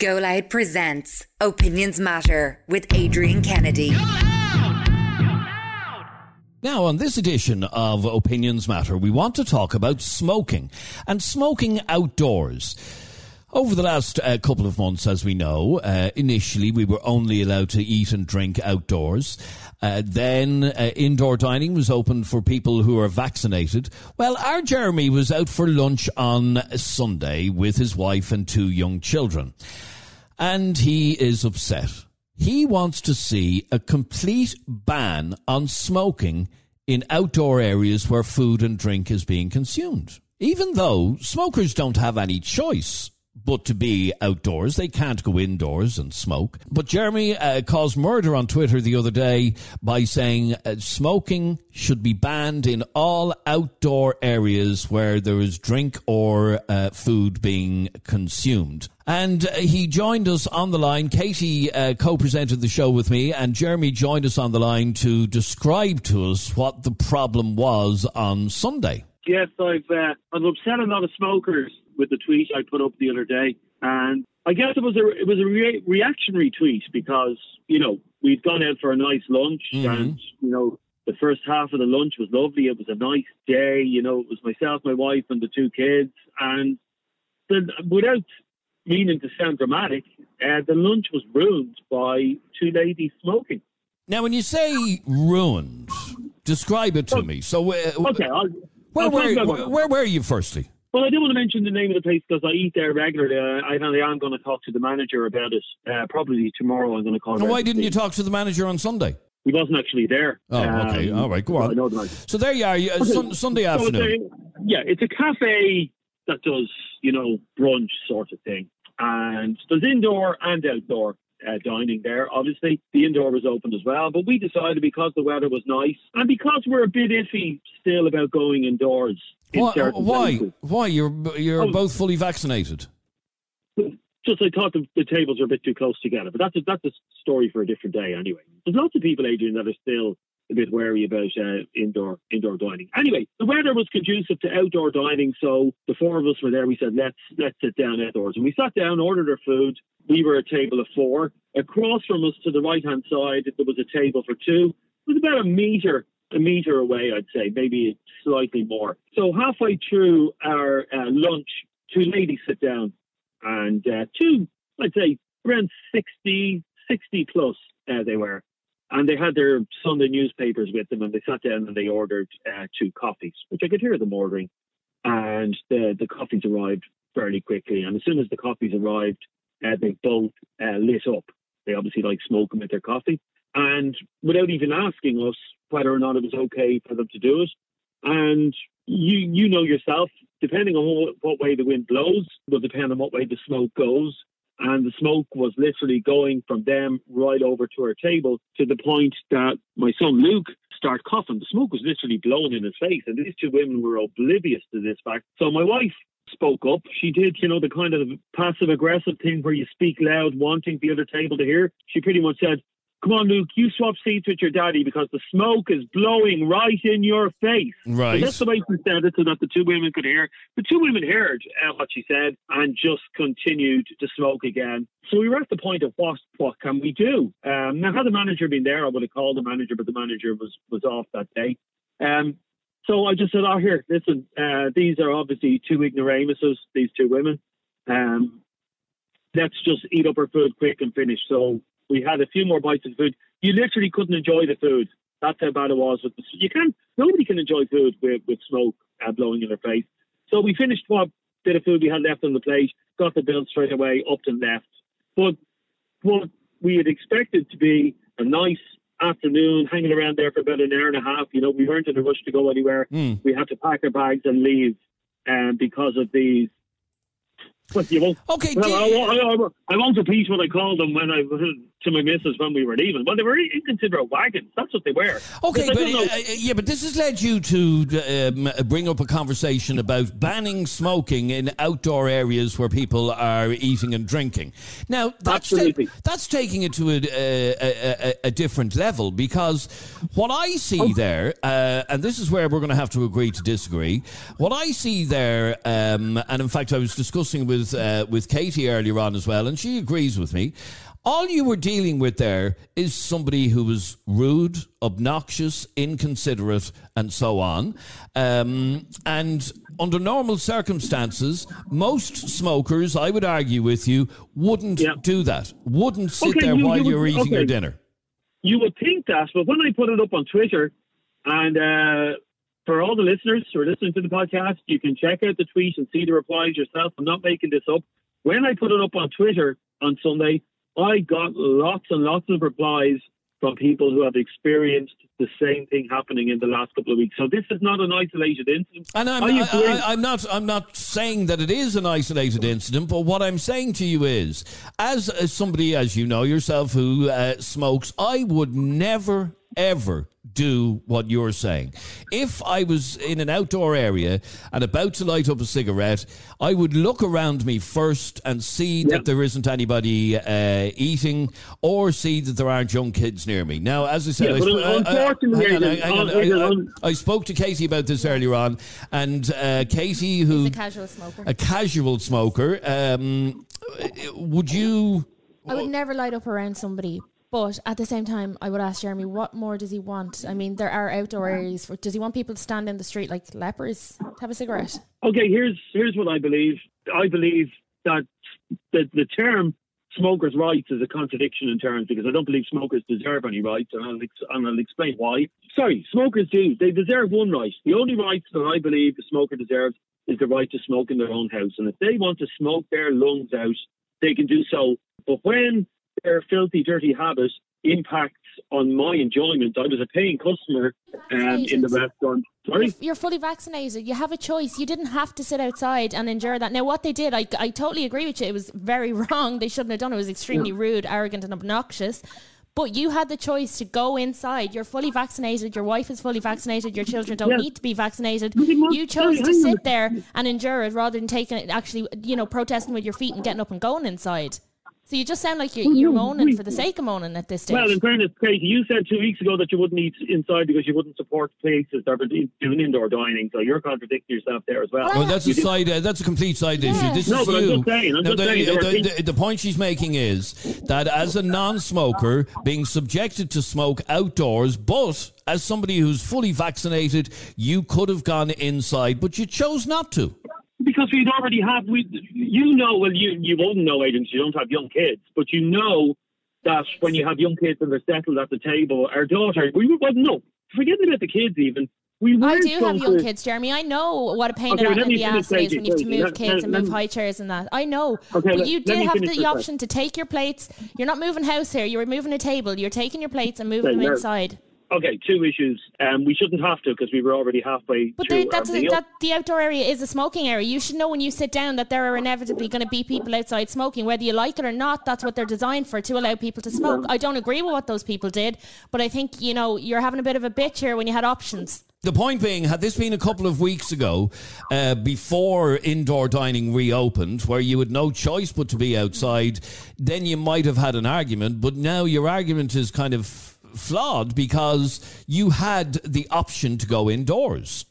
Go Loud presents Opinions Matter with Adrian Kennedy. Now, on this edition of Opinions Matter, we want to talk about smoking and smoking outdoors. Over the last uh, couple of months, as we know, uh, initially we were only allowed to eat and drink outdoors. Uh, then uh, indoor dining was open for people who are vaccinated. Well, our Jeremy was out for lunch on Sunday with his wife and two young children. And he is upset. He wants to see a complete ban on smoking in outdoor areas where food and drink is being consumed. Even though smokers don't have any choice but to be outdoors. They can't go indoors and smoke. But Jeremy uh, caused murder on Twitter the other day by saying uh, smoking should be banned in all outdoor areas where there is drink or uh, food being consumed. And uh, he joined us on the line. Katie uh, co presented the show with me, and Jeremy joined us on the line to describe to us what the problem was on Sunday. Yes, I've uh, I've upset a lot of smokers with the tweet I put up the other day, and I guess it was a it was a re- reactionary tweet because you know we'd gone out for a nice lunch, Mhm. and you know the first half of the lunch was lovely. It was a nice day. You know, it was myself, my wife, and the two kids, and the, without meaning to sound dramatic, uh, the lunch was ruined by two ladies smoking. Now, when you say ruined, describe it to me. So, uh, Okay, I'll, where, I'll were, where, where were you firstly? Well, I don't want to mention the name of the place because I eat there regularly. I, I am going to talk to the manager about it. Uh, probably tomorrow. I'm going to call. And why didn't you talk to the manager on Sunday? He wasn't actually there. Oh, okay. Um, All right, go on. I know the. So there you are, uh, Okay. sun, Sunday So it's afternoon. a- yeah, it's a cafe that does you know brunch sort of thing, and there's indoor and outdoor. Uh, dining there, obviously. The indoor was open as well, but we decided because the weather was nice and because we're a bit iffy still about going indoors. Why? Why? Why? You're you're Oh. both fully vaccinated. just I thought the, the tables are a bit too close together, but that's a, that's a story for a different day anyway. There's lots of people, Adrian, that are still a bit wary about uh, indoor indoor dining. Anyway, the weather was conducive to outdoor dining, so the four of us were there. We said let's let's sit down outdoors, and we sat down, ordered our food. We were a table of four. Across from us to the right hand side, there was a table for two. It was about a meter a meter away, I'd say, maybe slightly more. So halfway through our uh, lunch, two ladies sit down and uh, two, I'd say around 60, 60 plus uh, they were. And they had their Sunday newspapers with them and they sat down and they ordered uh, two coffees, which I could hear them ordering. And the, the coffees arrived fairly quickly. And as soon as the coffees arrived, uh, they both uh, lit up. They obviously like smoking with their coffee. And without even asking us whether or not it was okay for them to do it. And you you know yourself, depending on what, what way the wind blows, will depend on what way the smoke goes. And the smoke was literally going from them right over to our table to the point that my son Luke started coughing. The smoke was literally blowing in his face, and these two women were oblivious to this fact. So my wife spoke up. She did, you know, the kind of passive aggressive thing where you speak loud, wanting the other table to hear. She pretty much said, Come on, Luke, you swap seats with your daddy because the smoke is blowing right in your face. Right. So that's the way she said it so that the two women could hear. The two women heard uh, what she said and just continued to smoke again. So we were at the point of what what can we do? Um, now, had the manager been there, I would have called the manager, but the manager was was off that day. Um, so I just said, "Oh, here, listen. Uh, these are obviously two ignoramuses. These two women. Um, let's just eat up our food quick and finish." So we had a few more bites of food. You literally couldn't enjoy the food. That's how bad it was. With the, you can't. Nobody can enjoy food with with smoke uh, blowing in their face. So we finished what bit of food we had left on the plate. Got the bill straight away, upped and left. But what we had expected to be a nice afternoon, hanging around there for about an hour and a half. You know, we weren't in a rush to go anywhere. Mm. We had to pack our bags and leave, um, because of these. Won't. Okay. Well, I, I, I, I won't repeat what I called them when I to my missus when we were leaving. Well, they were inconsiderate wagons. That's what they were. Okay, but know- uh, yeah, but this has led you to um, bring up a conversation about banning smoking in outdoor areas where people are eating and drinking. Now, that's ta- that's taking it to a, a, a, a different level because what I see Oh. there, uh, and this is where we're going to have to agree to disagree. What I see there, um, and in fact, I was discussing with with uh, with Katie earlier on as well, and she agrees with me. All you were dealing with there is somebody who was rude, obnoxious, inconsiderate, and so on. Um, and under normal circumstances, most smokers, I would argue with you, wouldn't Yeah. do that. Wouldn't sit Okay, there you- while you you're would- eating your dinner. You would think that, but when I put it up on Twitter, and uh, for all the listeners who are listening to the podcast, you can check out the tweet and see the replies yourself. I'm not making this up. When I put it up on Twitter on Sunday, I got lots and lots of replies from people who have experienced the same thing happening in the last couple of weeks. So this is not an isolated incident. And I'm, I I, agree. I, I'm not. I'm not saying that it is an isolated incident, but what I'm saying to you is, as, as somebody, as you know yourself, who uh, smokes, I would never ever do what you're saying. If I was in an outdoor area and about to light up a cigarette, I would look around me first and see Yeah. that there isn't anybody uh, eating or see that there aren't young kids near me. Now, as I said, I spoke to Katie about this earlier on, and uh, Katie, who He's a casual smoker. a casual smoker, um, would you? I would never light up around somebody. But at the same time, I would ask Jeremy, what more does he want? I mean, there are outdoor areas. For, does he want people to stand in the street like lepers to have a cigarette? Okay, here's here's what I believe. I believe that the the term smokers' rights is a contradiction in terms because I don't believe smokers deserve any rights, and I'll, ex- and I'll explain why. Sorry, smokers do. They deserve one right. The only rights that I believe a smoker deserves is the right to smoke in their own house, and if they want to smoke their lungs out, they can do so. But when their filthy, dirty habit impacts on my enjoyment, I was a paying customer um, in the restaurant. Sorry. You're, fully vaccinated. You have a choice. You didn't have to sit outside and endure that. Now, what they did, I, I totally agree with you. It was very wrong. They shouldn't have done it. It was extremely rude, arrogant, and obnoxious. But you had the choice to go inside. You're fully vaccinated. Your wife is fully vaccinated. Your children don't need to be vaccinated. But they must- You chose to sit there and endure it rather than taking it, actually, you know, protesting with your feet and getting up and going inside. So you just sound like you're, you're moaning for the sake of moaning at this stage. Well, in fairness, Katie, you said two weeks ago that you wouldn't eat inside because you wouldn't support places that are doing indoor dining. So you're contradicting yourself there as well. Well, that's a You did- side. Uh, that's a complete side Yeah. issue. This No, is but I'm just saying, I'm No, just the, saying there the, the, the point she's making is that as a non-smoker, being subjected to smoke outdoors, but as somebody who's fully vaccinated, you could have gone inside, but you chose not to. Because we'd already have we you know well you you wouldn't know agents you don't have young kids but you know that when you have young kids and they're settled at the table our daughter we were well no forgetting about the kids even we I do have young kids, Jeremy. I know what a pain Okay, in, let the ass it is when you have to move Let- kids and move let- high chairs and that. I know. Okay, but let- you did have the option to take your plates. You're not moving house here. You were moving a table. You're taking your plates and moving Okay, them inside. Okay two issues um we shouldn't have to because we were already halfway But through there, that's our a, meal. that the outdoor area is a smoking area. You should know when you sit down that there are inevitably going to be people outside smoking, whether you like it or not. That's what they're designed for to allow people to smoke. I don't agree with what those people did, but I think you know you're having a bit of a bitch here when you had options. The point being, had this been a couple of weeks ago, uh, before indoor dining reopened, where you had no choice but to be outside, then you might have had an argument. But now your argument is kind of flawed because you had the option to go indoors.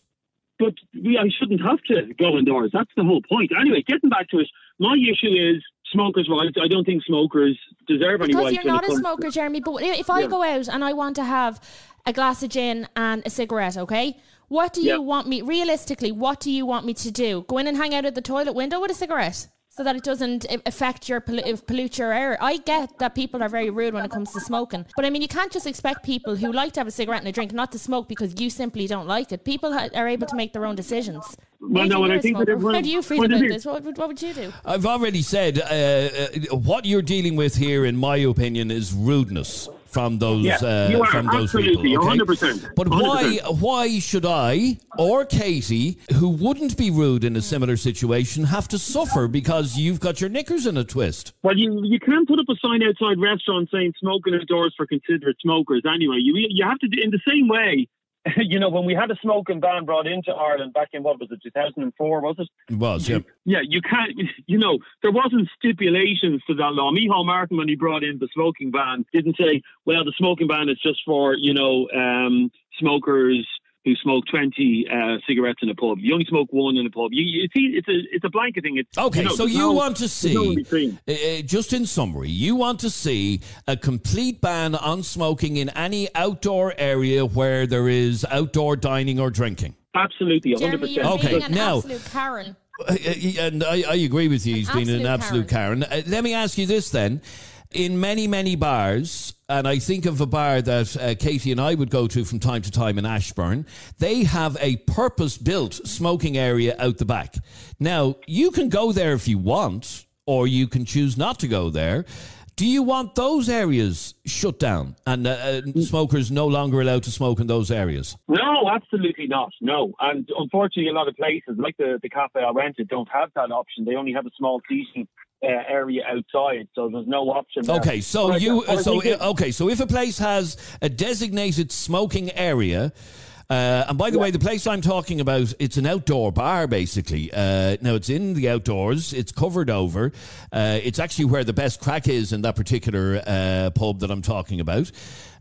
but we, I shouldn't have to go indoors. That's the whole point. Anyway, getting back to it, my issue is smokers' rights. I don't think smokers deserve any rights. Because you're not a comes- smoker, Jeremy. But if I Yeah. go out and I want to have a glass of gin and a cigarette, okay? What do you Yeah. want me, realistically, what do you want me to do? Go in and hang out at the toilet window with a cigarette? So that it doesn't affect your pollu- pollute your air. I get that people are very rude when it comes to smoking, but I mean you can't just expect people who like to have a cigarette and a drink not to smoke because you simply don't like it. People ha- are able to make their own decisions. Well, no, and I you're think that everyone- How do you feel about this? What would, what would you do? I've already said uh, uh, what you're dealing with here, in my opinion, is rudeness from those Yeah, uh, you are from those people. okay? 100%, But why 100%. why should I or Katie, who wouldn't be rude in a similar situation, have to suffer because you've got your knickers in a twist? Well, you you can't put up a sign outside restaurants saying smoking indoors for considerate smokers. Anyway, you you have to do in the same way. You know, when we had a smoking ban brought into Ireland back in what was it, 2004, was it? It was, yeah. Yeah, you can't. You know, there wasn't stipulations to that law. Micheál Martin, when he brought in the smoking ban, didn't say, "Well, the smoking ban is just for you know um, smokers." Who smoke 20 uh, cigarettes in a pub. You only smoke one in a pub. You, you see, it's a it's a blanket thing. It's, Okay, you know, so you no- want to there's no see, uh, uh, just in summary, you want to see a complete ban on smoking in any outdoor area where there is outdoor dining or drinking. Absolutely, 100%. Jeremy, you're Okay, an now- absolute Karen. Uh, uh, and I, I agree with you. He's been an absolute absolute Karen. Uh, let me ask you this then. In many, many bars, and I think of a bar that uh, Katie and I would go to from time to time in Ashbourne, they have a purpose built smoking area out the back. Now, you can go there if you want, or you can choose not to go there. Do you want those areas shut down and uh, uh, smokers no longer allowed to smoke in those areas? No, absolutely not. No, and unfortunately, a lot of places like the the cafe I rented don't have that option. They only have a small seating uh, area outside, so there's no option. there. Okay, so But you I so it- okay, so if a place has a designated smoking area. Uh, and by the way, the place I'm talking about, it's an outdoor bar, basically. Uh, now, it's in the outdoors. It's covered over. Uh, it's actually where the best crack is in that particular uh, pub that I'm talking about.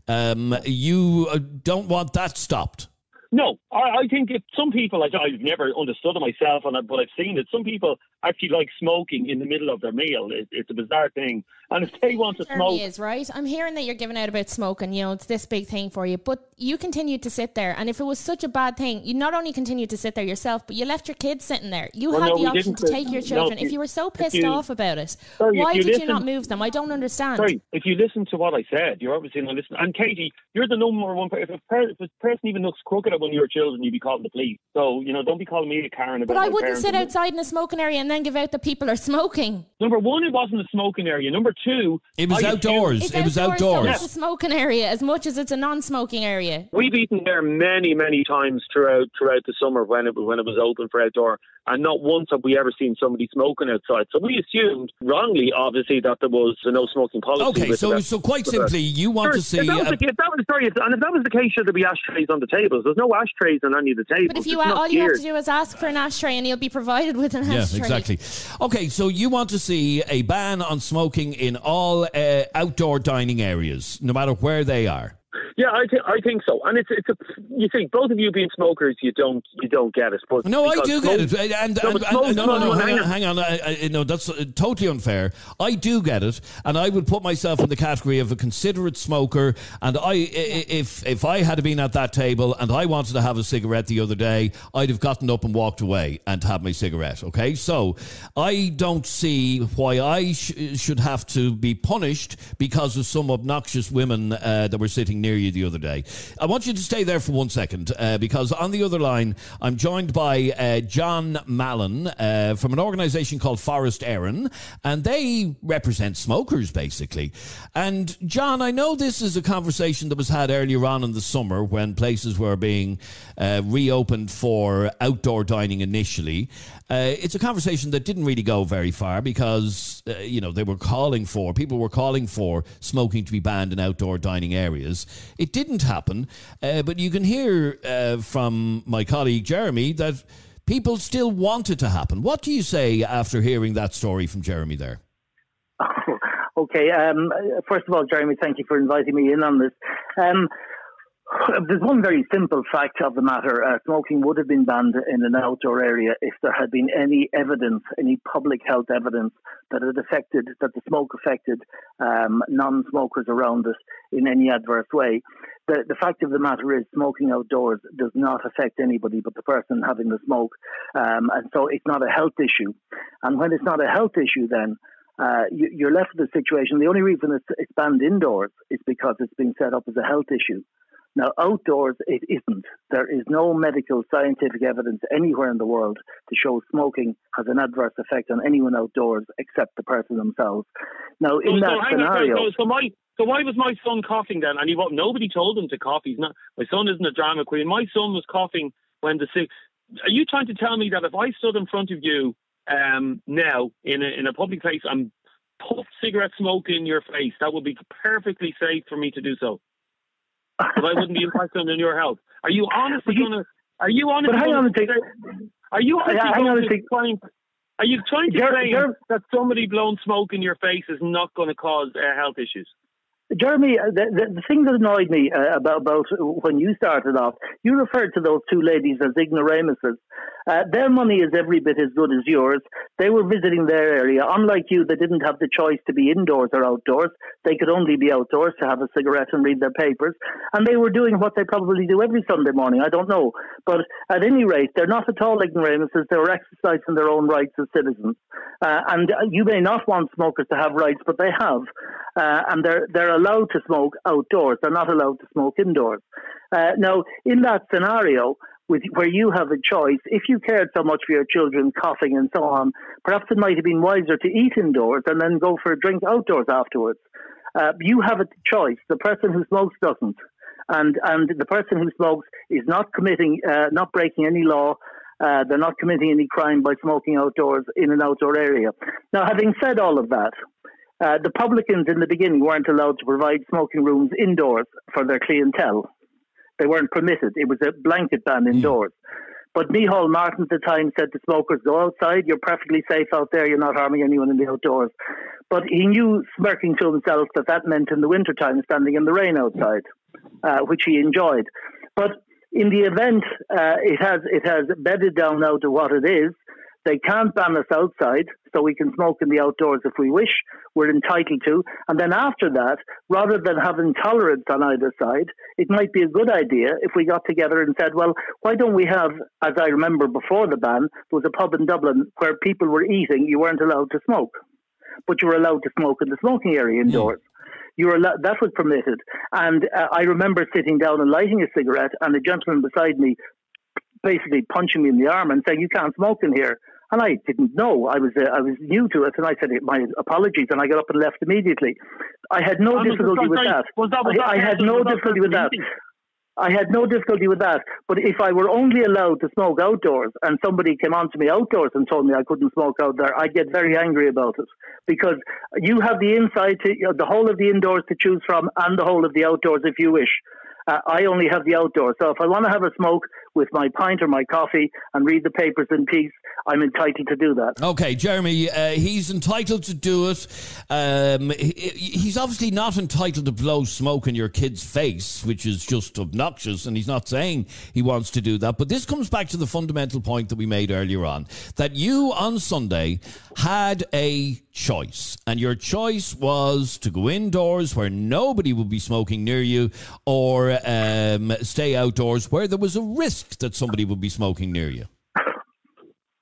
Um, you uh, don't want that stopped. No, I, I think if some people, like I've never understood it myself, and I, but I've seen it. Some people actually like smoking in the middle of their meal. It, it's a bizarre thing, and if they want to smoke, is right. I'm hearing that you're giving out about smoking. You know, it's this big thing for you, but you continued to sit there. And if it was such a bad thing, you not only continued to sit there yourself, but you left your kids sitting there. You Well, had no, the option to take your no, children. if if you were so pissed you- off about it, Sorry, why you did you not move them? I don't understand. Sorry, if you listen to what I said, you're obviously not listening. And Katie, you're the number one. If a, per, if a person even looks crooked at one of your children, you'd be calling the police. So you know, don't be calling me a Karen about. But I wouldn't sit outside in a smoking area and then give out that people are smoking. Number one, it wasn't a smoking area. Number two, It was I outdoors. It's it was outdoors, so outdoors. it's a smoking area as much as it's a non-smoking area. We've eaten there many, many times throughout throughout the summer when it when it was open for outdoor, and not once have we ever seen somebody smoking outside. So we assumed wrongly, obviously, that there was a no smoking policy. Okay, so the- so quite with the- simply, you want Sure, to see. If that, was a- the, if that was sorry, if, and if that was the case, should there be ashtrays on the tables? There's no ashtrays on any of the tables. But if you It's all you have to do is ask for an ashtray and you'll be provided with an Yeah, ashtray. exactly. Okay, so you want to see a ban on smoking in all uh, outdoor dining areas, no matter where they are. Yeah, I, th- I think so. And it's it's a you see, both of you being smokers, you don't you don't get it. But No, I do get smoke- it. And, and, No, and- and- no, no, no, no, hang on, hang on. I, I, no, that's uh, totally unfair. I do get it, and I would put myself in the category of a considerate smoker. And I, i- if if I had been at that table and I wanted to have a cigarette the other day, I'd have gotten up and walked away and had my cigarette. Okay, so I don't see why I sh- should have to be punished because of some obnoxious women uh, that were sitting near you the other day. I want you to stay there for one second uh, because on the other line, I'm joined by uh, John Mallon uh, from an organization called Forest Éireann, and they represent smokers basically. And John, I know this is a conversation that was had earlier on in the summer when places were being uh, reopened for outdoor dining initially. Uh, it's a conversation that didn't really go very far because, uh, you know, they were calling for, people were calling for smoking to be banned in outdoor dining areas. It didn't happen, uh, but you can hear uh, from my colleague Jeremy that people still want it to happen. What do you say after hearing that story from Jeremy there? Okay. Um, first of all, Jeremy, thank you for inviting me in on this. Um, there's one very simple fact of the matter. Uh, smoking would have been banned in an outdoor area if there had been any evidence, any public health evidence that it affected, that the smoke affected um, non-smokers around us in any adverse way. The, the fact of the matter is, smoking outdoors does not affect anybody but the person having the smoke, um, and so it's not a health issue. And when it's not a health issue, then uh, you, you're left with a situation. The only reason it's, it's banned indoors is because it's been set up as a health issue. Now, outdoors, it isn't. There is no medical scientific evidence anywhere in the world to show smoking has an adverse effect on anyone outdoors except the person themselves. Now, in so, that so on, scenario, so, so my so why was my son coughing then? And he nobody told him to cough. He's not. My son isn't a drama queen. My son was coughing when the sick. Are you trying to tell me that if I stood in front of you um, now in a, in a public place and puffed cigarette smoke in your face, that would be perfectly safe for me to do so? Because I wouldn't be impacting on your health. Are you honestly going to? Are you honestly? But hang on a. Are you honestly Yeah, hang going on a to try- Are you trying to Jer- that somebody blowing smoke in your face is not going to cause uh, health issues? Jeremy, uh, the, the, the, thing that annoyed me uh, about, about when you started off, you referred to those two ladies as ignoramuses. Uh, their money is every bit as good as yours. They were visiting their area. Unlike you, they didn't have the choice to be indoors or outdoors. They could only be outdoors to have a cigarette and read their papers. And they were doing what they probably do every Sunday morning. I don't know. But at any rate, they're not at all ignoramuses. They're exercising their own rights as citizens. Uh, and you may not want smokers to have rights, but they have. Uh, and they're, they're allowed to smoke outdoors. They're not allowed to smoke indoors. Uh, now, in that scenario, with, where you have a choice, if you cared so much for your children coughing and so on, perhaps it might have been wiser to eat indoors and then go for a drink outdoors afterwards. Uh, you have a choice. The person who smokes doesn't. And, and the person who smokes is not committing, uh, not breaking any law. Uh, they're not committing any crime by smoking outdoors in an outdoor area. Now, having said all of that, uh, the publicans in the beginning weren't allowed to provide smoking rooms indoors for their clientele. They weren't permitted. It was a blanket ban hmm. indoors. Mm. But Micheál Martin at the time said to smokers, go outside, you're perfectly safe out there, you're not harming anyone in the outdoors. But he knew, smirking to himself, that that meant in the wintertime standing in the rain outside, uh, which he enjoyed. But in the event, uh, it has it has bedded down now to what it is. They can't ban us outside, so we can smoke in the outdoors if we wish. We're entitled to. And then after that, rather than having tolerance on either side, it might be a good idea if we got together and said, well, why don't we have, as I remember before the ban, there was a pub in Dublin where people were eating, you weren't allowed to smoke, but you were allowed to smoke in the smoking area indoors. Mm you were that was permitted. And uh, I remember sitting down and lighting a cigarette, and a gentleman beside me basically punching me in the arm and saying, "You can't smoke in here." And I didn't know. I was uh, I was new to it, and I said my apologies, and I got up and left immediately. I had no difficulty with that. I, I had no difficulty with that. I had no difficulty with that. But if I were only allowed to smoke outdoors and somebody came on to me outdoors and told me I couldn't smoke out there, I'd get very angry about it because you have the inside to you know, the whole of the indoors to choose from and the whole of the outdoors if you wish. Uh, I only have the outdoors. So if I want to have a smoke with my pint or my coffee and read the papers in peace, I'm entitled to do that. Okay, Jeremy, uh, he's entitled to do it. Um, he, he's obviously not entitled to blow smoke in your kid's face, which is just obnoxious, and he's not saying he wants to do that. But this comes back to the fundamental point that we made earlier on that you on Sunday had a choice, and your choice was to go indoors where nobody would be smoking near you, or um, stay outdoors where there was a risk that somebody would be smoking near you.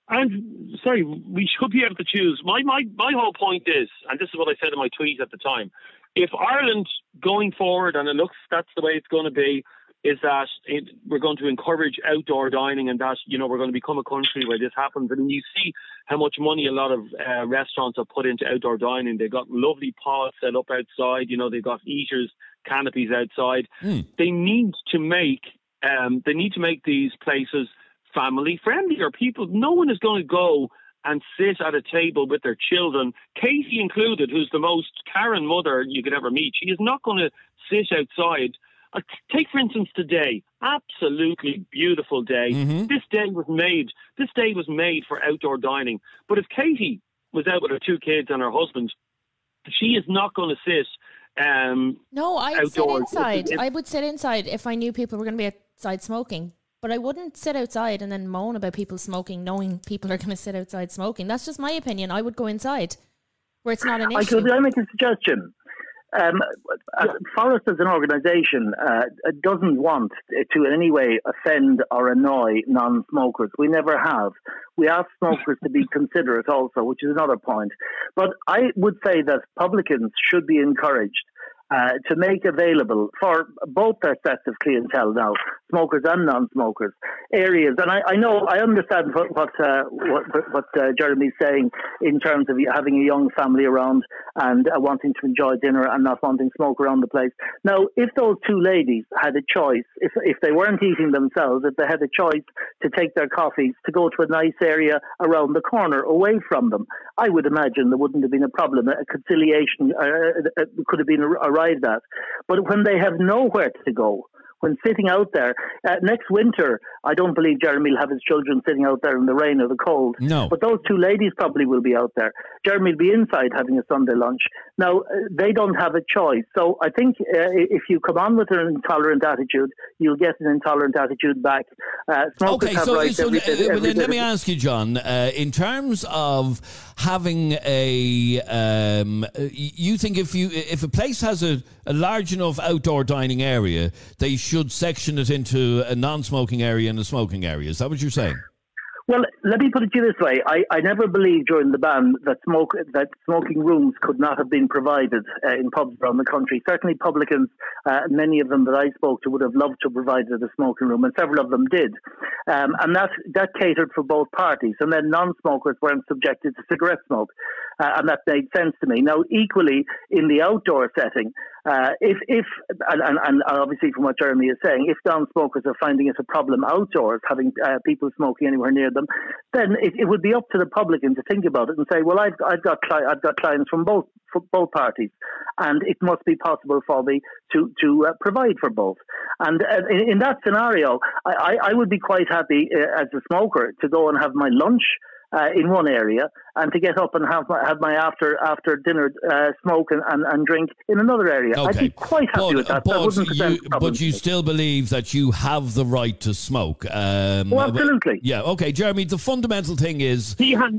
I'm sorry, we should be able to choose. My, my, my whole point is, and this is what I said in my tweet at the time, if Ireland going forward, and it looks that's the way it's going to be, is that it, we're going to encourage outdoor dining and that, you know, we're going to become a country where this happens. And you see how much money a lot of uh, restaurants have put into outdoor dining. They've got lovely pods set up outside, you know, they've got eaters, canopies outside. Mm. They need to make, um, they need to make these places family friendly or people. No one is going to go and sit at a table with their children, Katie included, who's the most Karen mother you could ever meet. She is not going to sit outside. Uh, take, for instance, today. Absolutely beautiful day. Mm-hmm. This day was made. This day was made for outdoor dining. But if Katie was out with her two kids and her husband, she is not going to sit. Um, no, I'd sit inside. I would sit inside if I knew people were going to be outside smoking. But I wouldn't sit outside and then moan about people smoking, knowing people are going to sit outside smoking. That's just my opinion. I would go inside where it's not an issue. I could I make a suggestion. Um, Forest as an organisation uh, doesn't want to in any way offend or annoy non-smokers. We never have. We ask smokers to be considerate also, which is another point. But I would say that publicans should be encouraged uh, to make available for both their sets of clientele now, smokers and non-smokers, areas. And I, I know, I understand what what, uh, what, what uh, Jeremy's saying in terms of having a young family around and uh, wanting to enjoy dinner and not wanting smoke around the place. Now, if those two ladies had a choice, if if they weren't eating themselves, if they had a choice to take their coffees to go to a nice area around the corner away from them, I would imagine there wouldn't have been a problem. A conciliation uh, could have been arrived at. But when they have nowhere to go, when sitting out there. Uh, next winter, I don't believe Jeremy will have his children sitting out there in the rain or the cold. No. But those two ladies probably will be out there. Jeremy will be inside having a Sunday lunch. Now, uh, they don't have a choice. So I think uh, if you come on with an intolerant attitude, you'll get an intolerant attitude back. Uh, Okay, so, rights so every uh, every let me ask you, John, uh, in terms of having a, um, you think if you if a place has a, a large enough outdoor dining area, they should section it into a non-smoking area and a smoking area. Is that what you're saying? Well, let me put it to you this way: I, I never believed during the ban that smoke that smoking rooms could not have been provided uh, in pubs around the country. Certainly, publicans, uh, many of them that I spoke to, would have loved to have provided a smoking room, and several of them did. Um, and that that catered for both parties. And then non-smokers weren't subjected to cigarette smoke, uh, and that made sense to me. Now, equally in the outdoor setting, uh, if if and, and, and obviously from what Jeremy is saying, if non-smokers are finding it a problem outdoors, having uh, people smoking anywhere near then it, it would be up to the publican to think about it and say, well, I've I've got cli- I've got clients from both both parties, and it must be possible for me to to uh, provide for both. And uh, in, in that scenario, I, I I would be quite happy uh, as a smoker to go and have my lunch. Uh, in one area, and to get up and have my, have my after after dinner uh, smoke and, and, and drink in another area. I'd be quite happy but, with that. that But wouldn't present you, but you still believe that you have the right to smoke. Um, Oh, absolutely. Yeah. Okay, Jeremy. The fundamental thing is. He has,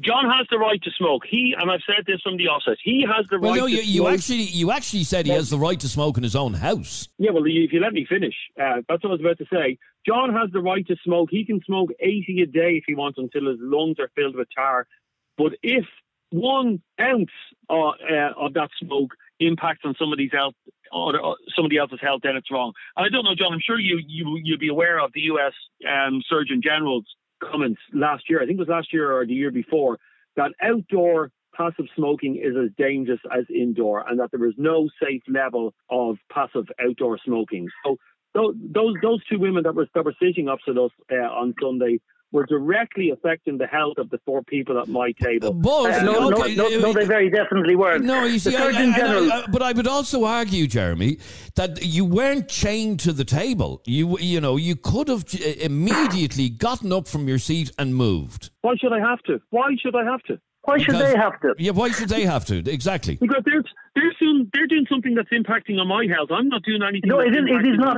John has the right to smoke. He and I've said this from the offset. He has the Well, right no, to you, you smoke. actually you actually said he has the right to smoke in his own house. Yeah, well, if you let me finish, uh, that's what I was about to say. John has the right to smoke. He can smoke 80 a day if he wants until his lungs are filled with tar. But if one ounce uh, uh, of that smoke impacts on somebody's health or somebody else's health, then it's wrong. And I don't know, John. I'm sure you you you'll be aware of the U.S. Um, Surgeon General's comments last year. I think it was last year or the year before that outdoor passive smoking is as dangerous as indoor, and that there is no safe level of passive outdoor smoking. So those those, those two women that were that were sitting opposite us uh, on Sunday were directly affecting the health of the four people at my table. But Uh, no, okay, no, no, no, they very definitely weren't. No, you see, I- I- I- General. I- but I would also argue, Jeremy, that you weren't chained to the table. You, you know, you could have immediately gotten up from your seat and moved. Why should I have to? Why should I have to? Why should Because- they have to? Yeah, why should they have to? Exactly. Because they're they're doing they're doing something that's impacting on my health. I'm not doing anything. No, that's it is, it is not.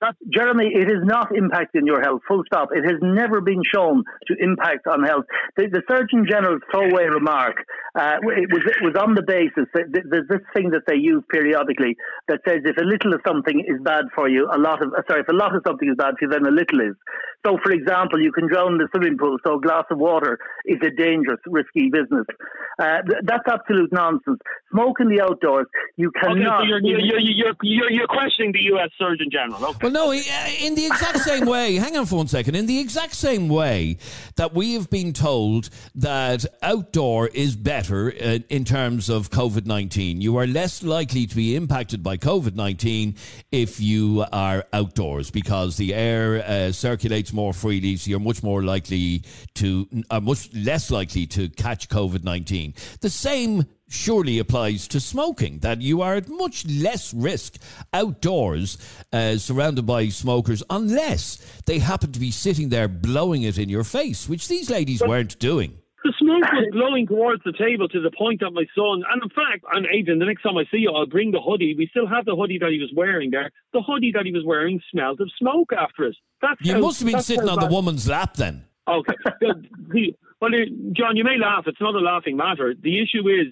On their health. That's Jeremy, it is not impacting your health. Full stop. It has never been shown to impact on health. The, the Surgeon General's throwaway remark uh, it was it was on the basis that there's this thing that they use periodically that says if a little of something is bad for you, a lot of uh, sorry, if a lot of something is bad for you, then a little is. So, for example, you can drown in the swimming pool, so a glass of water is a dangerous, risky business. Uh, that's absolute nonsense. Smoke in the outdoors, you okay. cannot. So you're you're, you're you're you're you're questioning the U.S. Surgeon General. Okay. Well, no, in the exact same way, hang on for one second, in the exact same way that we have been told that outdoor is better uh, in terms of COVID 19, you are less likely to be impacted by COVID 19 if you are outdoors because the air uh, circulates more freely, so you're much more likely to, are much less likely to catch COVID 19. The same surely applies to smoking, that you are at much less risk outdoors uh, surrounded by smokers unless they happen to be sitting there blowing it in your face, which these ladies weren't doing. The smoke was blowing towards the table to the point that my son, and in fact, and Adrian, the next time I see you, I'll bring the hoodie. We still have the hoodie that he was wearing there. The hoodie that he was wearing smelled of smoke after it. That's You how- must have been sitting on the woman's lap then. Okay. The- the- well, John, you may laugh. It's not a laughing matter. The issue is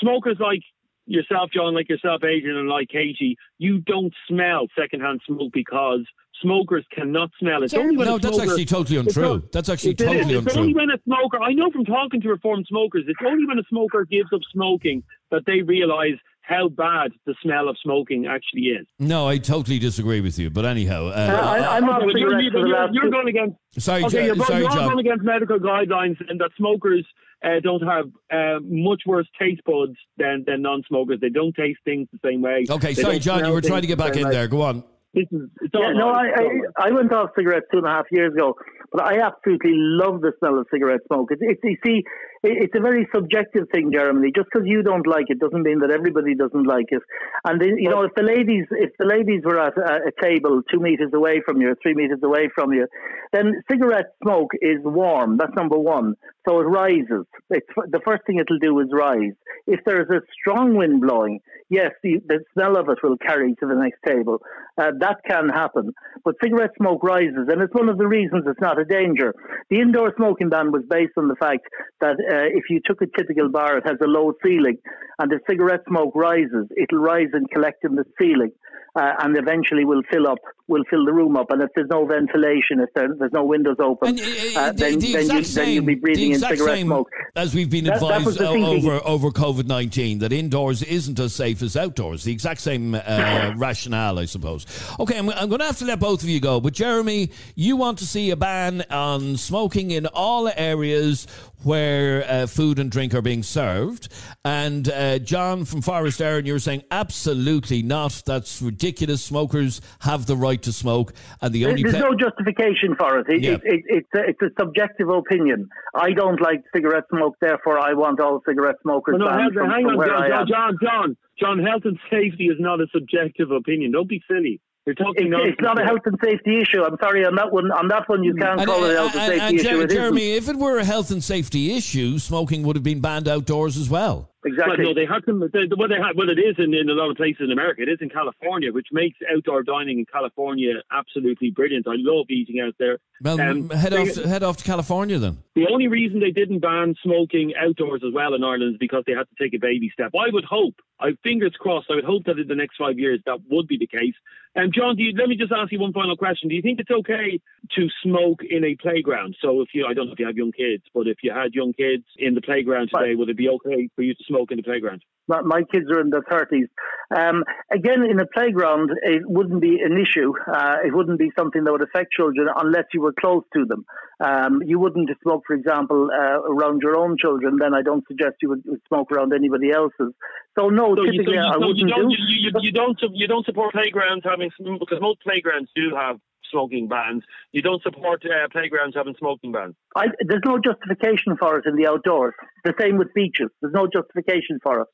smokers like yourself, John, like yourself, Adrian, and like Katie, you don't smell secondhand smoke because smokers cannot smell it. It's only No, that's smoker- actually totally untrue. not- That's actually It totally It's only untrue. when a smoker, I know from talking to reformed smokers, it's only when a smoker gives up smoking that they realise how bad the smell of smoking actually is. No, I totally disagree with you. But anyhow, Uh, uh, I, I'm on Okay, well, you're, cigarettes for the you're, you're going against sorry, okay, you're, sorry, you're John. going against medical guidelines and that smokers uh, don't have uh, much worse taste buds than, than non-smokers. They don't taste things the same way. Okay, They sorry, John. You were trying to get back in same way. there. Go on. This is, it's Yeah, no, I, right. It's all right. I, I went off cigarettes two and a half years ago, but I absolutely love the smell of cigarette smoke. It's, you see, it's a very subjective thing, Jeremy. Just because you don't like it doesn't mean that everybody doesn't like it. And you know, if the ladies, if the ladies were at a, a table two meters away from you, three meters away from you, then cigarette smoke is warm. That's number one. So it rises. It's, the first thing it'll do is rise. If there's a strong wind blowing, yes, the, the smell of it will carry to the next table. Uh, that can happen. But cigarette smoke rises, and it's one of the reasons it's not danger. The indoor smoking ban was based on the fact that uh, if you took a typical bar, it has a low ceiling, and the cigarette smoke rises, it'll rise and collect in the ceiling uh, and eventually will fill up, will fill the room up. And if there's no ventilation, if there, there's no windows open, and, uh, uh, the, then, the then, you, same, then you'll be breathing in cigarette smoke. As we've been that, advised that over over COVID nineteen, that indoors isn't as safe as outdoors. The exact same uh, rationale, I suppose. Okay, I'm, I'm going to have to let both of you go. But Jeremy, you want to see a ban on smoking in all areas where uh, food and drink are being served. And uh, John from Forest Éireann, you're saying absolutely not. That's ridiculous. Smokers have the right to smoke, and the only there's no justification for it. it, yeah. it, it it's a, it's a subjective opinion. I don't like cigarette smoke, therefore I want all cigarette smokers well, no, banned from, hang from on, where John, I am. John, John, John, health and safety is not a subjective opinion. Don't be silly. You're talking it's, it's not a health and safety issue. I'm sorry on that one. On that one, you can't and, call it a health and, and safety and, issue. Jer- Jeremy, if it were a health and safety issue, smoking would have been banned outdoors as well. Exactly. Well, no, they have them. They, well, they have, well, it is in, in a lot of places in America. It is in California, which makes outdoor dining in California absolutely brilliant. I love eating out there. Well, Um, head they- off to, head off to California then. The only reason they didn't ban smoking outdoors as well in Ireland is because they had to take a baby step. I would hope, I fingers crossed, I would hope that in the next five years that would be the case. Um, John, you, let me just ask you one final question. Do you think it's okay to smoke in a playground? So if you, I don't know if you have young kids, but if you had young kids in the playground today, would it be okay for you to smoke in the playground? My, my kids are in their 30s. Um, again, in a playground, it wouldn't be an issue. Uh, it wouldn't be something that would affect children unless you were close to them. Um, you wouldn't smoke, for example, uh, around your own children. Then I don't suggest you would smoke around anybody else's. So no, So you, typically so you, I so wouldn't you don't, do. you, you, you don't, you don't support playgrounds having because most playgrounds do have smoking bans. You don't support uh, playgrounds having smoking bans. I, there's no justification for it in the outdoors. The same with beaches. There's no justification for it.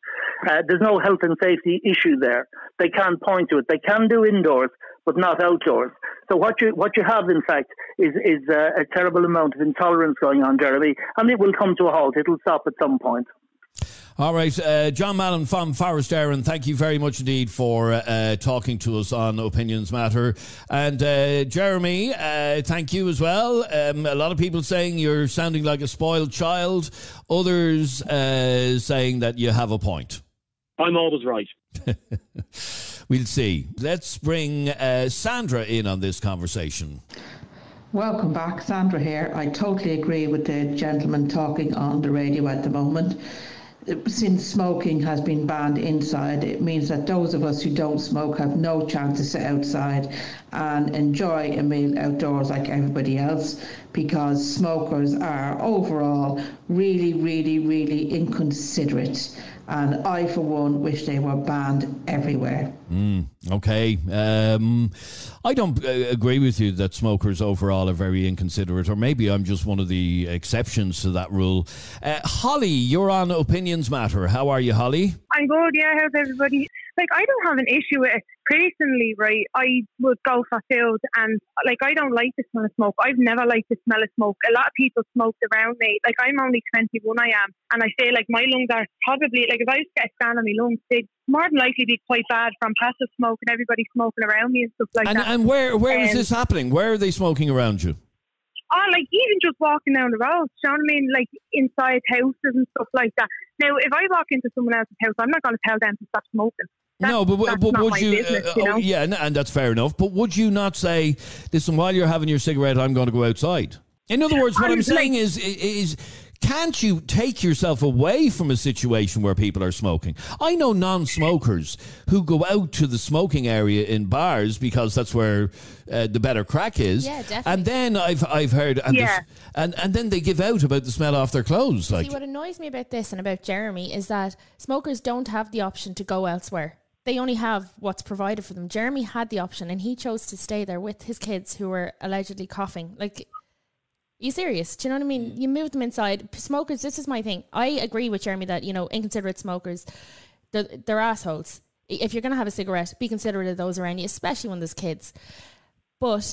Uh, there's no health and safety issue there. They can't point to it. They can do indoors, but not outdoors. So what you what you have, in fact, is is uh, a terrible amount of intolerance going on, Jeremy, and it will come to a halt. It'll stop at some point. All right, uh, John Mallon from Forest Éireann, thank you very much indeed for uh, talking to us on Opinions Matter. And uh, Jeremy, uh, thank you as well. Um, a lot of people saying you're sounding like a spoiled child, others uh, saying that you have a point. I'm always right. We'll see. Let's bring uh, Sandra in on this conversation. Welcome back, Sandra here. I totally agree with the gentleman talking on the radio at the moment. Since smoking has been banned inside, it means that those of us who don't smoke have no chance to sit outside and enjoy a meal outdoors like everybody else because smokers are overall really, really, really inconsiderate. And I, for one, wish they were banned everywhere. Okay. Um, I don't uh, agree with you that smokers overall are very inconsiderate, or maybe I'm just one of the exceptions to that rule. Uh, Holly, you're on Opinions Matter. How are you, Holly? I'm good, yeah. How's everybody? Like, I don't have an issue with it. Personally, right, I would go for food and, like, I don't like the smell of smoke. I've never liked the smell of smoke. A lot of people smoked around me. Like, I'm only 21, I am. And I feel like my lungs are probably, like, if I was to get a scan on my lungs, they'd more than likely be quite bad from passive smoke and everybody smoking around me and stuff like And, that. and where where is Um, this happening? Where are they smoking around you? Oh, like even just walking down the road, you know what I mean? Like inside houses and stuff like that. Now, if I walk into someone else's house, I'm not going to tell them to stop smoking. That's, no, but, but would you? business, uh, you oh, yeah, and, and that's fair enough. But would you not say, "Listen, while you're having your cigarette, I'm going to go outside"? In other words, what I'm I'm saying like- is, is can't you take yourself away from a situation where people are smoking? I know non-smokers who go out to the smoking area in bars because that's where uh, the better crack is. Yeah, definitely. And then I've I've heard and, Yeah. this- and and then they give out about the smell off their clothes. Like See, what annoys me about this and about Jeremy is that smokers don't have the option to go elsewhere. They only have what's provided for them. Jeremy had the option and he chose to stay there with his kids who were allegedly coughing. Like, you serious? Do you know what I mean? You move them inside. Smokers, this is my thing. I agree with Jeremy that, you know, inconsiderate smokers, they're, they're assholes. If you're going to have a cigarette, be considerate of those around you, especially when there's kids. But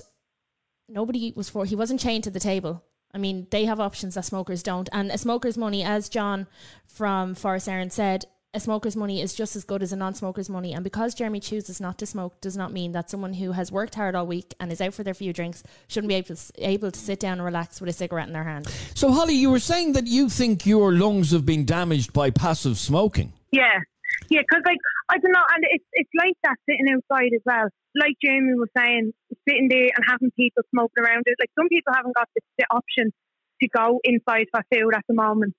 nobody was for, he wasn't chained to the table. I mean, they have options that smokers don't. And a smoker's money, as John from Forest Éireann said, a smoker's money is just as good as a non-smoker's money and because Jeremy chooses not to smoke does not mean that someone who has worked hard all week and is out for their few drinks shouldn't be able to, able to sit down and relax with a cigarette in their hand. So, Holly, you were saying that you think your lungs have been damaged by passive smoking. Yeah, yeah, because like I don't know, and it's it's like that sitting outside as well. Like Jeremy was saying, sitting there and having people smoking around it. Like some people haven't got the, the option to go inside for food at the moment.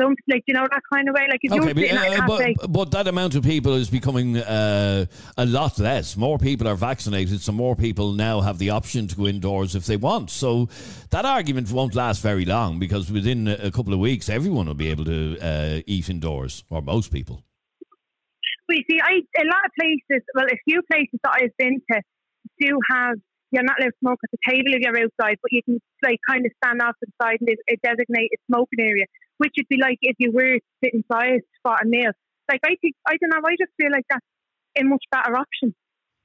Some like you know that kind of way. Like if Okay, you're but, uh, cafe, but, but that amount of people is becoming uh, a lot less. More people are vaccinated, so more people now have the option to go indoors if they want. So that argument won't last very long because within a a couple of weeks, everyone will be able to uh, eat indoors, or most people. But you see, I a lot of places, well, a few places that I've been to do have you're not allowed to smoke at the table if you're outside, but you can like kind of stand off to the side in a designated smoking area, which would be like if you were sitting sit inside for a meal. Like I think I don't know, I just feel like that's a much better option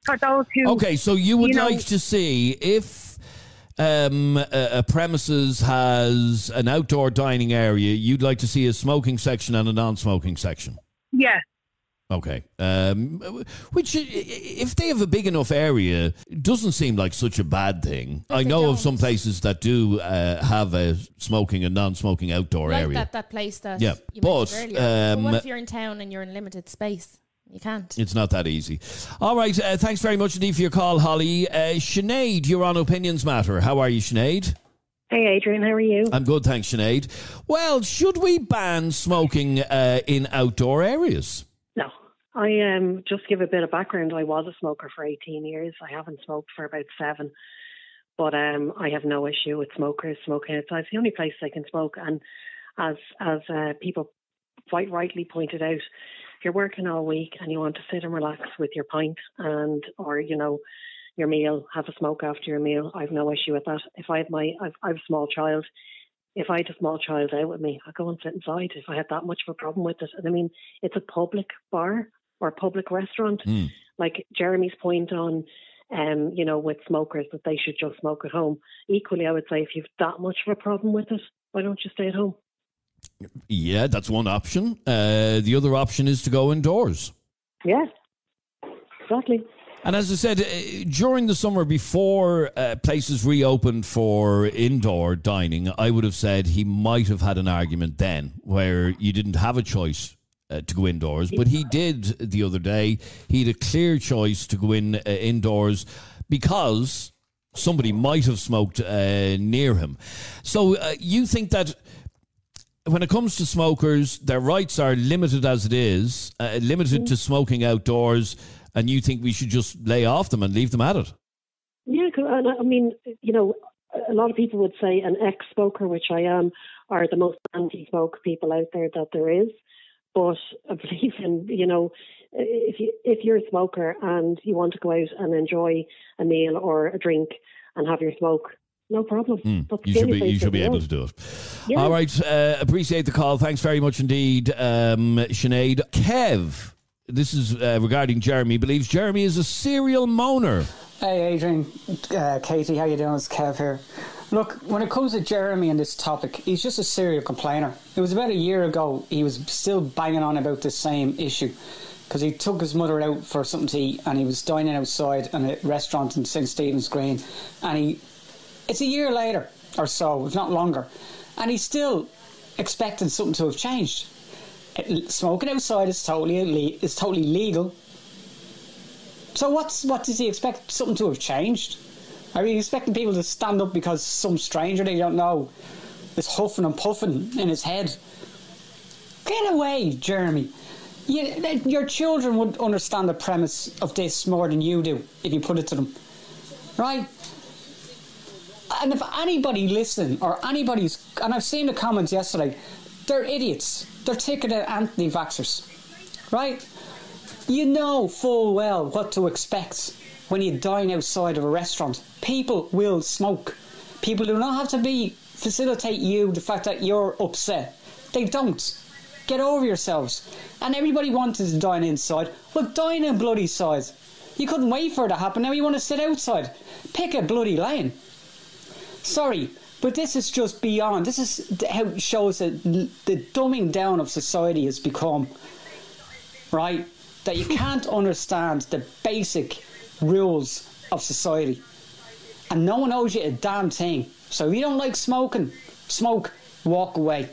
for those who Okay, so you would you know- like to see if um, a, a premises has an outdoor dining area, you'd like to see a smoking section and a non-smoking section. yeah. Okay. Um, which, i- i- if they have a big enough area, doesn't seem like such a bad thing. I know of don't. some places that do uh, have a smoking and non-smoking outdoor like area. that, that place that Yeah, you but, mentioned earlier. but what um, if you're in town and you're in limited space? You can't. It's not that easy. All right. Uh, thanks very much indeed for your call, Holly. Uh, Sinead, you're on Opinions Matter. How are you, Sinead? Hey, Adrian, how are you? I'm good, thanks, Sinead. Well, should we ban smoking uh, in outdoor areas? I um just give a bit of background. I was a smoker for 18 years. I haven't smoked for about seven, but um I have no issue with smokers smoking outside. It's the only place they can smoke. And as as uh, people quite rightly pointed out, if you're working all week and you want to sit and relax with your pint and or you know your meal, have a smoke after your meal. I've no issue with that. If I have my I've, I've a small child. If I had a small child out with me, I'd go and sit inside if I had that much of a problem with it. And I mean, it's a public bar or public restaurant. Mm. Like Jeremy's point on, um, you know, with smokers that they should just smoke at home. Equally, I would say if you've that much of a problem with it, why don't you stay at home? Yeah, that's one option. Uh, the other option is to go indoors. Yeah, exactly. And as I said, uh, during the summer before uh, places reopened for indoor dining, I would have said he might have had an argument then where you didn't have a choice uh, to go indoors. But he did the other day. He had a clear choice to go in uh, indoors because somebody might have smoked uh, near him. So uh, you think that when it comes to smokers, their rights are limited as it is, uh, limited to smoking outdoors, and you think we should just lay off them and leave them at it? Yeah, 'cause- and I I mean, you know, a lot of people would say an ex-smoker, which I am, are the most anti-smoke people out there that there is. But I believe in, you know, if you if you're a smoker and you want to go out and enjoy a meal or a drink and have your smoke, no problem. That's You should be you should be able to do it. Yeah. All right, uh, appreciate the call. Thanks very much indeed, um, Sinead. Kev, this is uh, regarding Jeremy. Believes Jeremy is a serial moaner. Hey Adrian, uh, Katie, how you doing? It's Kev here. Look, when it comes to Jeremy and this topic, he's just a serial complainer. It was about a year ago he was still banging on about the same issue because he took his mother out for something to eat and he was dining outside in a restaurant in St Stephen's Green, and he it's a year later or so, if not longer, and he's still expecting something to have changed. It- Smoking outside is totally is totally legal. So what's what does he expect something to have changed? Are you expecting people to stand up because some stranger they don't know is huffing and puffing in his head? Get away, Jeremy. You, your children would understand the premise of this more than you do if you put it to them, right? And if anybody listening or anybody's, and I've seen the comments yesterday, they're idiots. They're ticketed anti-vaxxers, right? You know full well what to expect when you dine outside of a restaurant. People will smoke. People do not have to be facilitate you the fact that you're upset. They don't. Get over yourselves. And everybody wanted to dine inside. Well, dine in bloody size. You couldn't wait for it to happen. Now you want to sit outside. Pick a bloody lane. Sorry, but this is just beyond. This is how it shows that the dumbing down of society has become. Right? That you can't understand the basic rules of society. And no one owes you a damn thing. So if you don't like smoking, smoke, walk away.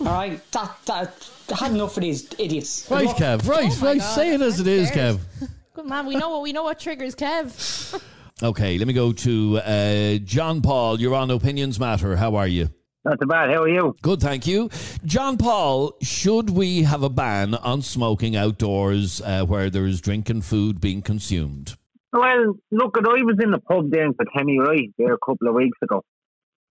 All right, that that I had enough of these idiots. Right, Kev. Right, Oh right. God, Say it as I'm it is, scared. Kev. Good man. We know what we know what triggers Kev. Okay, let me go to uh, John Paul. You're on Opinions Matter. How are you? Not too bad. How are you? Good, thank you. John Paul, should we have a ban on smoking outdoors uh, where there is drink and food being consumed? Well, look, I was in the pub there in Kilkenny, right, there a couple of weeks ago.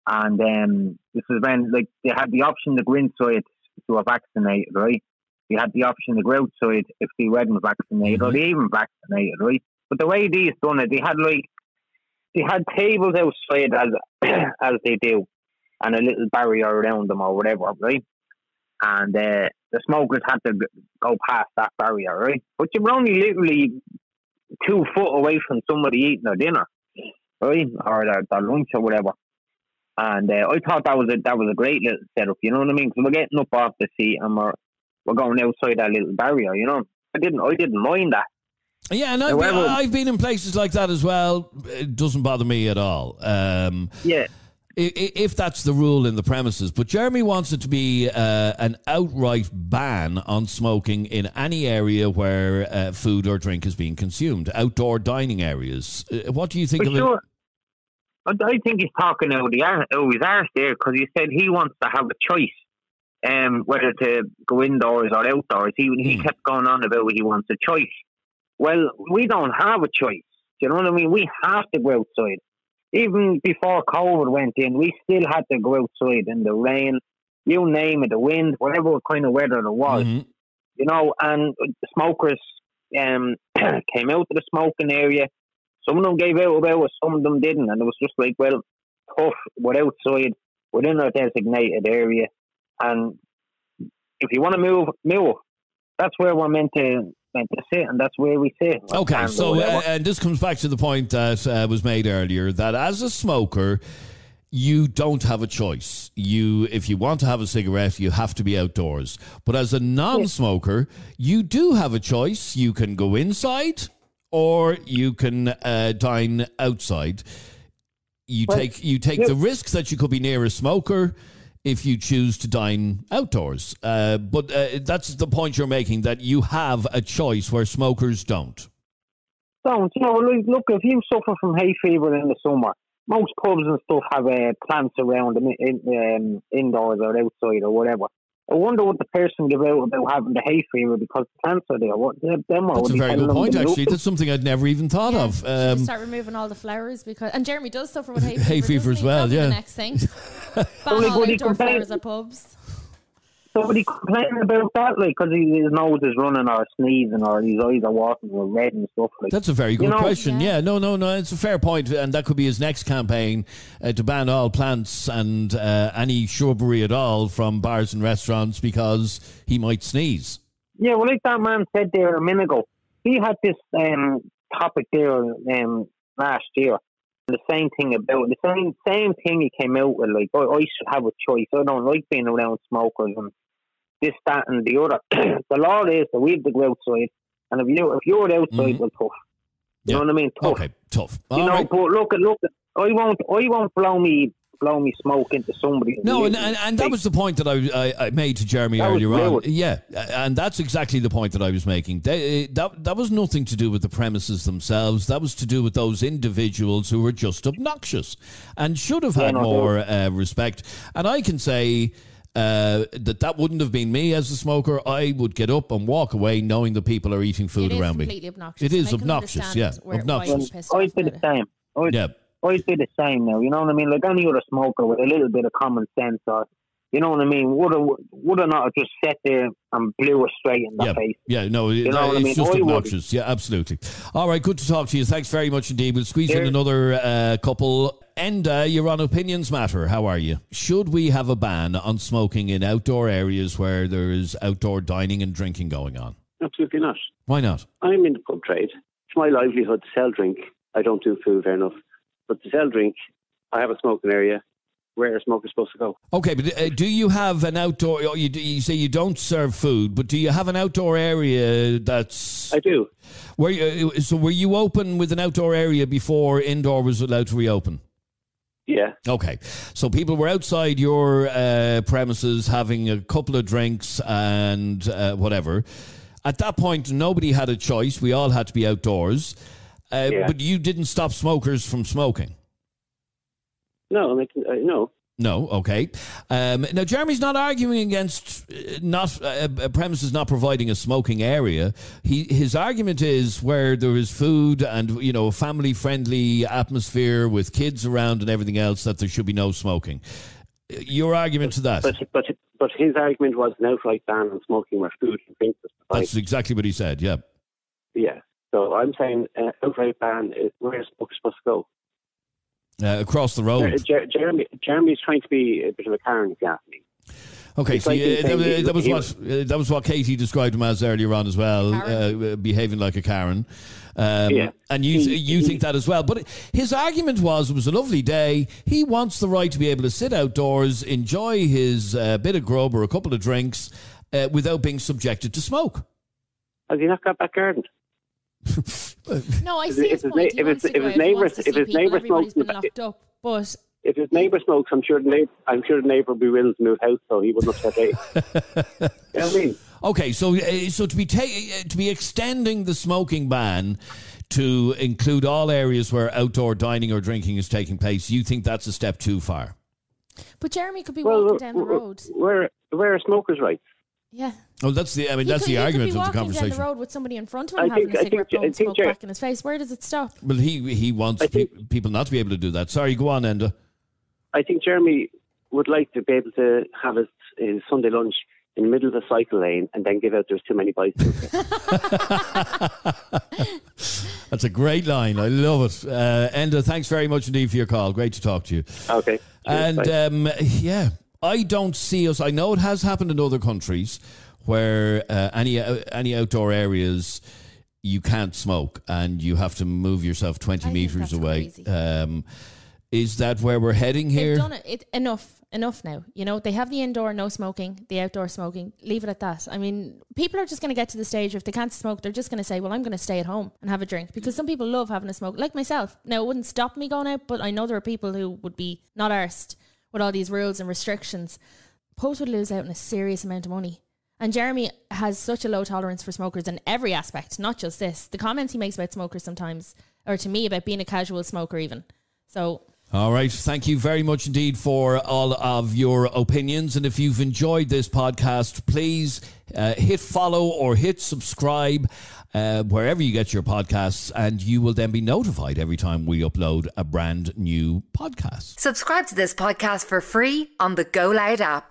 And um, this was when, like, they had the option to go inside if you were vaccinated, right? They had the option to go outside if they weren't vaccinated, or they even vaccinated, right? But the way these done it, they had, like, they had tables outside as as they do, and a little barrier around them or whatever, right? And uh, the smokers had to go past that barrier, right? But you were only literally two foot away from somebody eating their dinner, right, or their, their lunch or whatever. And uh, I thought that was a that was a great little setup. You know what I mean? Because we're getting up off the seat and we're we're going outside that little barrier. You know, I didn't I didn't mind that. Yeah, and I've been, I've been in places like that as well. It doesn't bother me at all. Um, Yeah. If that's the rule in the premises. But Jeremy wants it to be uh, an outright ban on smoking in any area where uh, food or drink is being consumed, outdoor dining areas. Uh, what do you think For of sure. I I think he's talking out of the out his arse there because he said he wants to have a choice, um, whether to go indoors or outdoors. He he kept going on about he wants a choice. Well, we don't have a choice. Do you know what I mean? We have to go outside. Even before COVID went in, we still had to go outside in the rain, you name it, the wind, whatever kind of weather it was Mhm. you know, and the smokers um, came out to the smoking area. Some of them gave out about it, some of them didn't, and it was just like, well, tough. We're outside, we're in our designated area, and if you want to move, move. That's where we're meant to meant to sit, and that's where we sit. Okay, so uh, and this comes back to the point that uh, was made earlier that as a smoker, you don't have a choice. You, if you want to have a cigarette, you have to be outdoors. But as a non-smoker, you do have a choice. You can go inside, or you can uh, dine outside. You Well, take you take yeah. the risk that you could be near a smoker if you choose to dine outdoors. Uh, but uh, that's the point you're making that you have a choice where smokers don't. don't. You know, look, if you suffer from hay fever in the summer, most pubs and stuff have uh, plants around them in, um, indoors or outside or whatever. I wonder what the person give out about having the hay fever because the plants are there. What them are That's a very good point, to look. actually. That's something I'd never even thought Yeah, of. Um, start removing all the flowers because and Jeremy does suffer with hay fever. Hay fever as well, yeah. The next thing. Ban all good he outdoor flowers at pubs. Somebody complaining about that, like, because his nose is running or sneezing or his eyes are watering or red and stuff. Like, that's a very good You know- question. Yeah. Yeah. no, no, no. It's a fair point, and that could be his next campaign uh, to ban all plants and uh, any shrubbery at all from bars and restaurants because he might sneeze. Yeah, well, like that man said there a minute ago, he had this um, topic there um, last year. The same thing about the same same thing he came out with. Like, I, I should have a choice. I don't like being around smokers and this, that, and the other. the law is that we have to go outside, and if you if you're outside, Mhm. well, tough. You Yeah. know what I mean? Tough. Okay, tough. You know, right. but look at look. At, I won't I won't blow me blow me smoke into somebody. No, and, and, and that was the point that I, I, I made to Jeremy That earlier on. Yeah, and that's exactly the point that I was making. They, that that was nothing to do with the premises themselves. That was to do with those individuals who were just obnoxious and should have Yeah, had no, more uh, respect. And I can say. Uh, that that wouldn't have been me as a smoker. I would get up and walk away, knowing that people are eating food it is around me. completely obnoxious. It is I obnoxious, yeah, where- obnoxious. he's pissed I'd be the same. I'd, Yeah, I'd be the same now. You know what I mean? Like any other smoker with a little bit of common sense, or you know what I mean? Would have would have not have just sat there and blew her straight in the yeah, face. yeah. No, it- know what I mean? just I would. obnoxious. Yeah, absolutely. All right, good to talk to you. Thanks very much indeed. We'll squeeze in another uh, couple. Enda, you're on Opinions Matter. How are you? Should we have a ban on smoking in outdoor areas where there is outdoor dining and drinking going on? Absolutely not. Why not? I'm in the pub trade. It's my livelihood to sell drink. I don't do food fair enough. But to sell drink, I have a smoking area where a smoker's supposed to go. Okay, but uh, do you have an outdoor? oh, You, you say you don't serve food, but do you have an outdoor area that's? I do. Were you, uh, so were you open with an outdoor area before indoor was allowed to reopen? Yeah. Okay, so people were outside your uh, premises having a couple of drinks and uh, whatever. At that point, nobody had a choice. We all had to be outdoors. Uh, Yeah. But you didn't stop smokers from smoking. No, like, uh, no. No, okay. Um, now, Jeremy's not arguing against uh, not uh, uh, premises not providing a smoking area. He his argument is where there is food and you know a family friendly atmosphere with kids around and everything else that there should be no smoking. Uh, Your argument to that? But but but his argument was an outright ban on smoking where food and drink was provided. That's exactly what he said. Yeah. Yeah. So I'm saying uh, outright ban is where a smoker's supposed to go. Uh, across the road. Uh, Jer- Jeremy Jeremy's trying to be a bit of a Karen, if you ask me. Okay, so like yeah, that, he- that was he- what uh, that was what Katie described him as earlier on as well, uh, behaving like a Karen. Um, Yeah. and you He- you think that as well, but his argument was it was a lovely day. He wants the right to be able to sit outdoors, enjoy his uh, bit of grub or a couple of drinks uh, without being subjected to smoke. Has he not got back garden? No, I If- see if his his point. na- He if his- to if his out, he wants neighbours- to if his neighbour smokes been locked up. But If his neighbour smokes, I'm sure the neighbour, I'm sure the neighbour would be willing to move house, so he wouldn't upset me. you know what I mean? Okay, so uh, so to be ta- uh, to be extending the smoking ban to include all areas where outdoor dining or drinking is taking place, you think that's a step too far? but Jeremy could be Well, walking down the road. Where where are smokers' rights? Yeah. Oh, that's the I mean He that's could, the he argument could of be the walking down conversation. the road with somebody in front of I him having think- a I think cigarette, Jer- blowing think smoke Jer- back in his face. Where does it stop? Well, he he wants pe- people not to be able to do that. Sorry, go on, Enda. I think Jeremy would like to be able to have his, his Sunday lunch in the middle of the cycle lane and then give out there's too many bicycles. That's a great line. I love it. Uh, Enda, thanks very much indeed for your call. Great to talk to you. okay. And bye. um, yeah, I don't see us. I know it has happened in other countries where uh, any uh, any outdoor areas you can't smoke and you have to move yourself twenty meters away. Um, is that where we're heading here? They've done it. it. Enough. Enough now. You know, they have the indoor no smoking, the outdoor smoking. Leave it at that. I mean, people are just going to get to the stage if they can't smoke, they're just going to say, well, I'm going to stay at home and have a drink because some people love having a smoke, like myself. Now, it wouldn't stop me going out, but I know there are people who would be not arsed with all these rules and restrictions. Pubs would lose out on a serious amount of money. And Jeremy has such a low tolerance for smokers in every aspect, not just this. The comments he makes about smokers sometimes, or to me about being a casual smoker, even. So All right. Thank you very much indeed for all of your opinions. And if you've enjoyed this podcast, please uh, hit follow or hit subscribe uh, wherever you get your podcasts, and you will then be notified every time we upload a brand new podcast. Subscribe to this podcast for free on the Go Loud app.